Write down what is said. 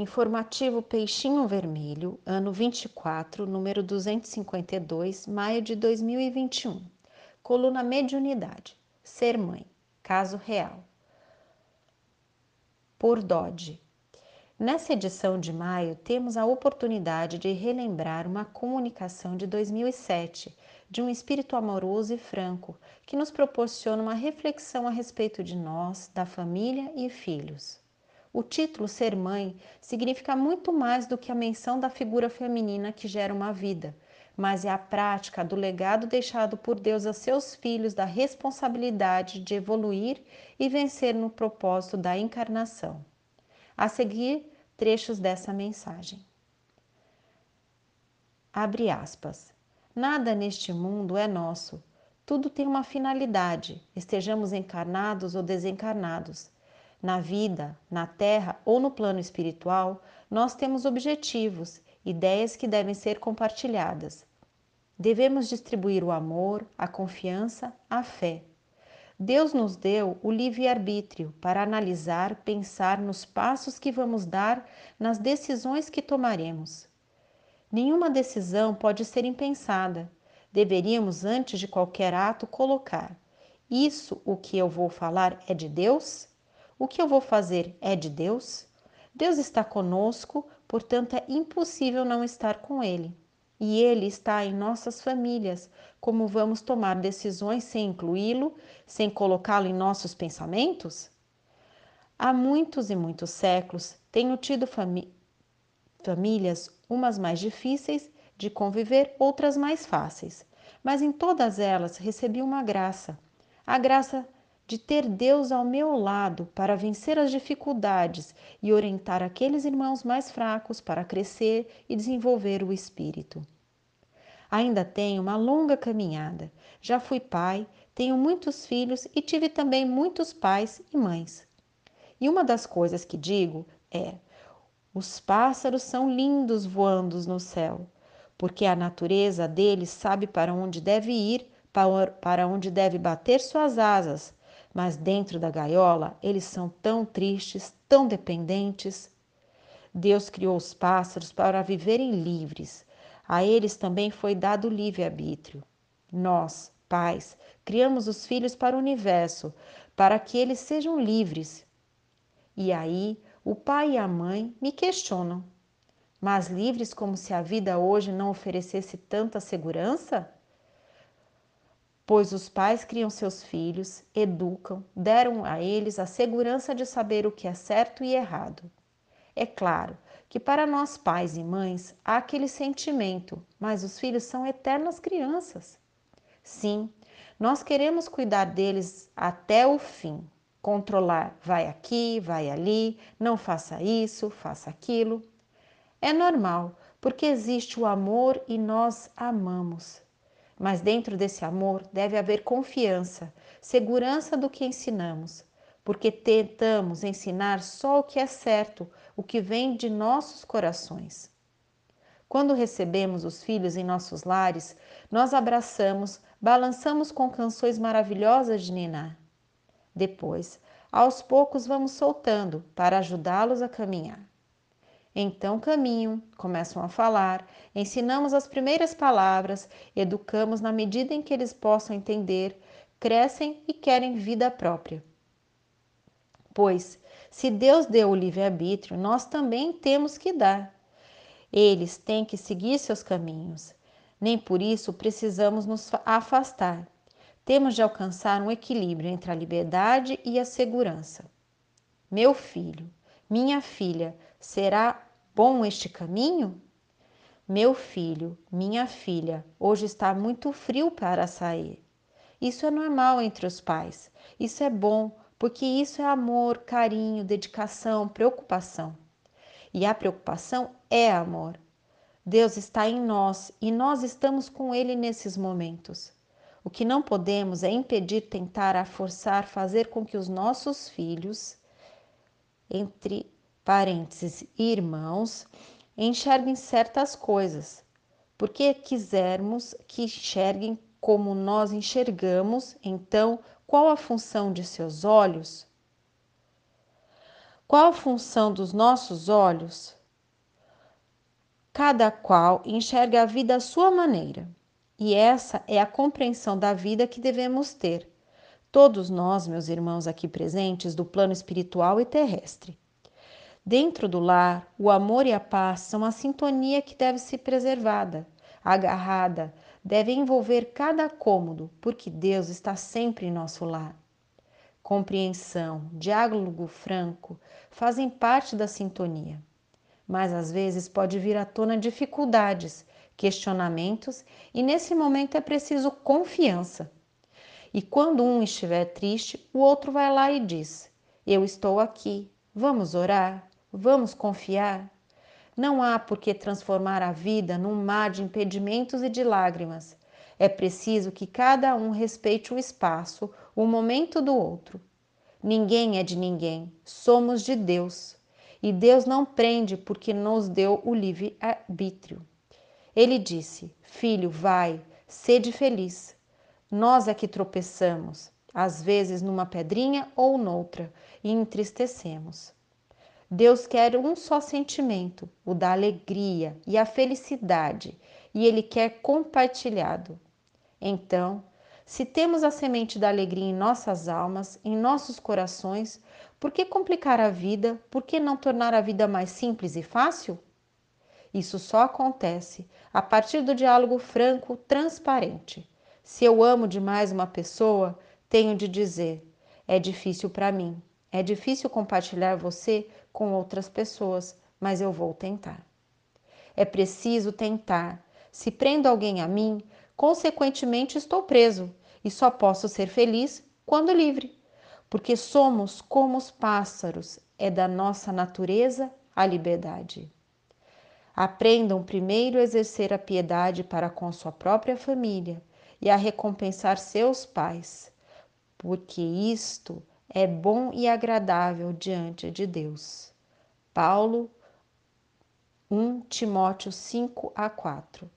Informativo Peixinho Vermelho, ano 24, número 252, maio de 2021. Coluna Mediunidade. Ser mãe. Caso real. Por Dodge. Nessa edição de maio, temos a oportunidade de relembrar uma comunicação de 2007 de um espírito amoroso e franco que nos proporciona uma reflexão a respeito de nós, da família e filhos. O título ser mãe significa muito mais do que a menção da figura feminina que gera uma vida, mas é a prática do legado deixado por Deus a seus filhos da responsabilidade de evoluir e vencer no propósito da encarnação. A seguir, trechos dessa mensagem. Abre aspas. Nada neste mundo é nosso. Tudo tem uma finalidade, estejamos encarnados ou desencarnados. Na vida, na terra ou no plano espiritual, nós temos objetivos, ideias que devem ser compartilhadas. Devemos distribuir o amor, a confiança, a fé. Deus nos deu o livre-arbítrio para analisar, pensar nos passos que vamos dar, nas decisões que tomaremos. Nenhuma decisão pode ser impensada. Deveríamos, antes de qualquer ato, colocar: Isso o que eu vou falar é de Deus? O que eu vou fazer é de Deus? Deus está conosco, portanto é impossível não estar com Ele. E Ele está em nossas famílias. Como vamos tomar decisões sem incluí-lo, sem colocá-lo em nossos pensamentos? Há muitos e muitos séculos tenho tido fami famílias, umas mais difíceis de conviver, outras mais fáceis, mas em todas elas recebi uma graça, a graça de ter Deus ao meu lado para vencer as dificuldades e orientar aqueles irmãos mais fracos para crescer e desenvolver o espírito. Ainda tenho uma longa caminhada. Já fui pai, tenho muitos filhos e tive também muitos pais e mães. E uma das coisas que digo é: os pássaros são lindos voando no céu, porque a natureza deles sabe para onde deve ir, para onde deve bater suas asas, mas dentro da gaiola eles são tão tristes, tão dependentes. Deus criou os pássaros para viverem livres. A eles também foi dado livre-arbítrio. Nós, pais, criamos os filhos para o universo, para que eles sejam livres. E aí, o pai e a mãe me questionam: mas livres como se a vida hoje não oferecesse tanta segurança? Pois os pais criam seus filhos, educam, deram a eles a segurança de saber o que é certo e errado. É claro que para nós pais e mães há aquele sentimento, mas os filhos são eternas crianças. Sim, nós queremos cuidar deles até o fim, controlar, vai aqui, vai ali, não faça isso, faça aquilo. É normal, porque existe o amor e nós amamos. Mas dentro desse amor deve haver confiança, segurança do que ensinamos, porque tentamos ensinar só o que é certo, o que vem de nossos corações. Quando recebemos os filhos em nossos lares, nós abraçamos, balançamos com canções maravilhosas de Niná. Depois, aos poucos, vamos soltando para ajudá-los a caminhar. Então caminham, começam a falar, ensinamos as primeiras palavras, educamos na medida em que eles possam entender, crescem e querem vida própria. Pois, se Deus deu o livre-arbítrio, nós também temos que dar. Eles têm que seguir seus caminhos. Nem por isso precisamos nos afastar. Temos de alcançar um equilíbrio entre a liberdade e a segurança. Meu filho, minha filha, será bom este caminho? Meu filho, minha filha, hoje está muito frio para sair. Isso é normal entre os pais. Isso é bom, porque isso é amor, carinho, dedicação, preocupação. E a preocupação é amor. Deus está em nós e nós estamos com Ele nesses momentos. O que não podemos é impedir, tentar, forçar, fazer com que os nossos filhos, entre parênteses, irmãos, enxerguem certas coisas, porque quisermos que enxerguem como nós enxergamos, então qual a função de seus olhos? Qual a função dos nossos olhos? Cada qual enxerga a vida à sua maneira, e essa é a compreensão da vida que devemos ter. Todos nós, meus irmãos aqui presentes, do plano espiritual e terrestre. Dentro do lar, o amor e a paz são a sintonia que deve ser preservada, agarrada, deve envolver cada cômodo, porque Deus está sempre em nosso lar. Compreensão, diálogo franco fazem parte da sintonia, mas às vezes pode vir à tona dificuldades, questionamentos e nesse momento é preciso confiança. E quando um estiver triste, o outro vai lá e diz: Eu estou aqui, vamos orar. Vamos confiar? Não há por que transformar a vida num mar de impedimentos e de lágrimas. É preciso que cada um respeite o espaço, o momento do outro. Ninguém é de ninguém, somos de Deus. E Deus não prende porque nos deu o livre-arbítrio. Ele disse: Filho, vai, sede feliz. Nós é que tropeçamos, às vezes numa pedrinha ou noutra, e entristecemos. Deus quer um só sentimento, o da alegria e a felicidade, e Ele quer compartilhado. Então, se temos a semente da alegria em nossas almas, em nossos corações, por que complicar a vida? Por que não tornar a vida mais simples e fácil? Isso só acontece a partir do diálogo franco, transparente. Se eu amo demais uma pessoa, tenho de dizer: é difícil para mim, é difícil compartilhar você com outras pessoas, mas eu vou tentar. É preciso tentar. Se prendo alguém a mim, consequentemente estou preso e só posso ser feliz quando livre, porque somos como os pássaros, é da nossa natureza a liberdade. Aprendam primeiro a exercer a piedade para com sua própria família e a recompensar seus pais, porque isto é bom e agradável diante de Deus. Paulo 1 Timóteo 5 a 4